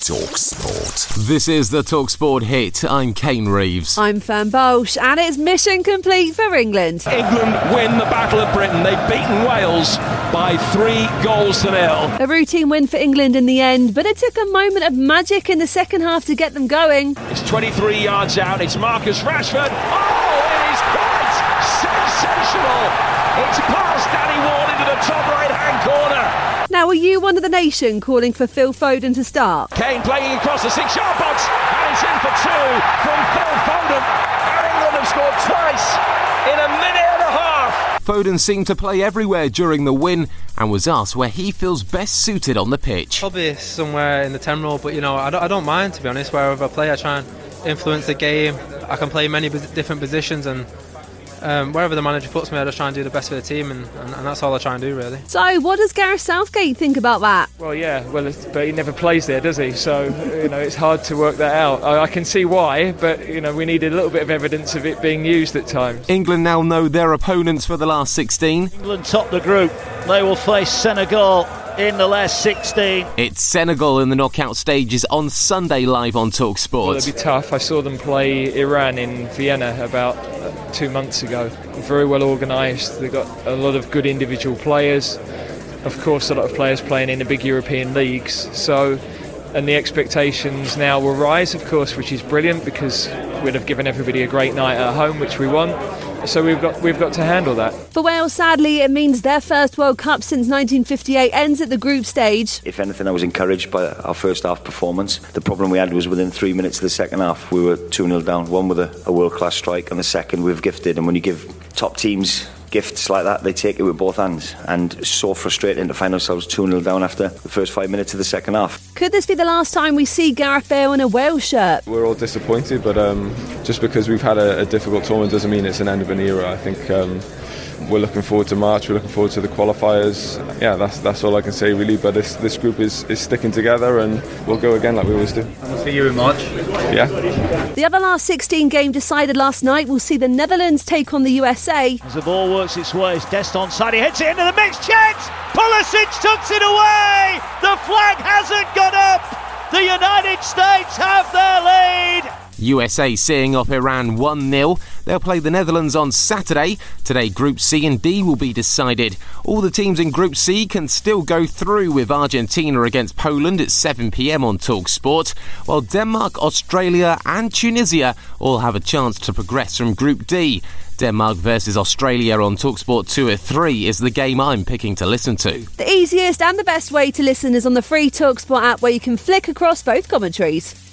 Talk Sport. This is the Talk Sport hit. I'm Kane Reeves. I'm Fern Bosch, and it's mission complete for England. England win the Battle of Britain. They've beaten Wales by three goals to nil. A routine win for England in the end, but it took a moment of magic in the second half to get them going. It's 23 yards out. It's Marcus Rashford. Oh, it is quite sensational. It's past Danny Ward into the top right hand corner. Now, are you one of the nation calling for Phil Foden to start? Kane playing across the six yard box, and it's in for two from Phil Foden. And England have scored twice in a minute and a half. Foden seemed to play everywhere during the win and was asked where he feels best suited on the pitch. Probably somewhere in the 10 role, but you know, I don't, I don't mind to be honest. Wherever I play, I try and influence the game. I can play many different positions and um, wherever the manager puts me, I just try and do the best for the team, and, and, and, that's all I try and do, really. So, what does Gareth Southgate think about that? Well, yeah, well, but he never plays there, does he? So, you know, it's hard to work that out. I, I can see why, but, you know, we need a little bit of evidence of it being used at times. England now know their opponents for the last 16. England top the group. They will face Senegal in the last 16. It's Senegal in the knockout stages on Sunday live on Talk Sport. Well, it'll be tough. I saw them play Iran in Vienna about uh, two months ago. Very well organised. They've got a lot of good individual players. Of course, a lot of players playing in the big European leagues. So, and the expectations now will rise, of course, which is brilliant because we'd have given everybody a great night at home, which we won. so we've got we've got to handle that. For Wales, sadly, it means their first World Cup since 1958 ends at the group stage. If anything, I was encouraged by our first half performance. The problem we had was within three minutes of the second half, we were 2 0 down. One with a, a world class strike, and the second we've gifted. And when you give top teams gifts like that, they take it with both hands. And so frustrating to find ourselves 2 0 down after the first five minutes of the second half. Could this be the last time we see Gareth Bale in a Wales shirt? We're all disappointed, but um, just because we've had a, a, difficult tournament doesn't mean it's an end of an era. I think. Um, we're looking forward to March. We're looking forward to the qualifiers. Yeah, that's that's all I can say really. But this this group is, is sticking together, and we'll go again like we always do. And we'll see you in March. Yeah. The other last 16 game decided last night. We'll see the Netherlands take on the USA. As the ball works its way, it's Dest onside. He hits it into the mix. Chance. Pulisic tucks it away. The flag hasn't gone up. The United States have their lead. USA seeing off Iran 1 0. They'll play the Netherlands on Saturday. Today, Group C and D will be decided. All the teams in Group C can still go through with Argentina against Poland at 7 pm on Talk Sport, while Denmark, Australia, and Tunisia all have a chance to progress from Group D. Denmark versus Australia on Talksport 2 at 3 is the game I'm picking to listen to. The easiest and the best way to listen is on the free Talksport app where you can flick across both commentaries.